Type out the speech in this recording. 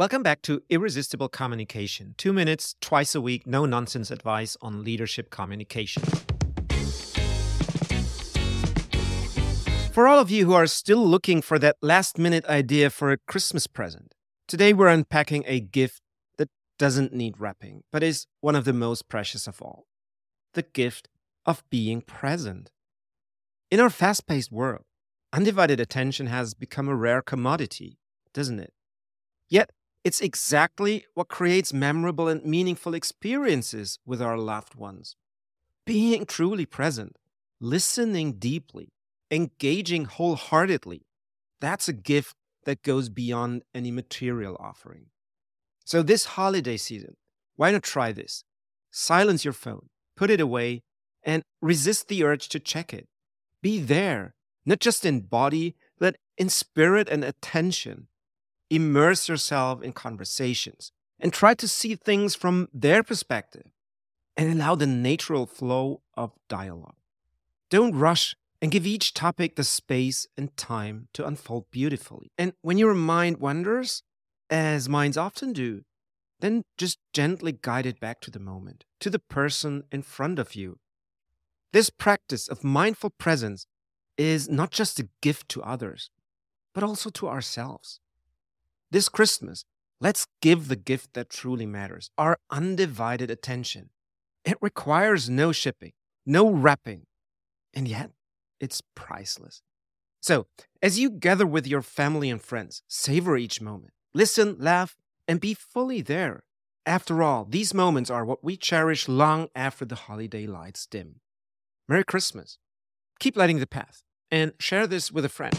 Welcome back to Irresistible Communication. Two minutes, twice a week, no nonsense advice on leadership communication. For all of you who are still looking for that last minute idea for a Christmas present, today we're unpacking a gift that doesn't need wrapping, but is one of the most precious of all the gift of being present. In our fast paced world, undivided attention has become a rare commodity, doesn't it? Yet, it's exactly what creates memorable and meaningful experiences with our loved ones. Being truly present, listening deeply, engaging wholeheartedly, that's a gift that goes beyond any material offering. So, this holiday season, why not try this? Silence your phone, put it away, and resist the urge to check it. Be there, not just in body, but in spirit and attention. Immerse yourself in conversations and try to see things from their perspective and allow the natural flow of dialogue. Don't rush and give each topic the space and time to unfold beautifully. And when your mind wanders, as minds often do, then just gently guide it back to the moment, to the person in front of you. This practice of mindful presence is not just a gift to others, but also to ourselves. This Christmas, let's give the gift that truly matters our undivided attention. It requires no shipping, no wrapping, and yet it's priceless. So, as you gather with your family and friends, savor each moment, listen, laugh, and be fully there. After all, these moments are what we cherish long after the holiday lights dim. Merry Christmas. Keep lighting the path and share this with a friend.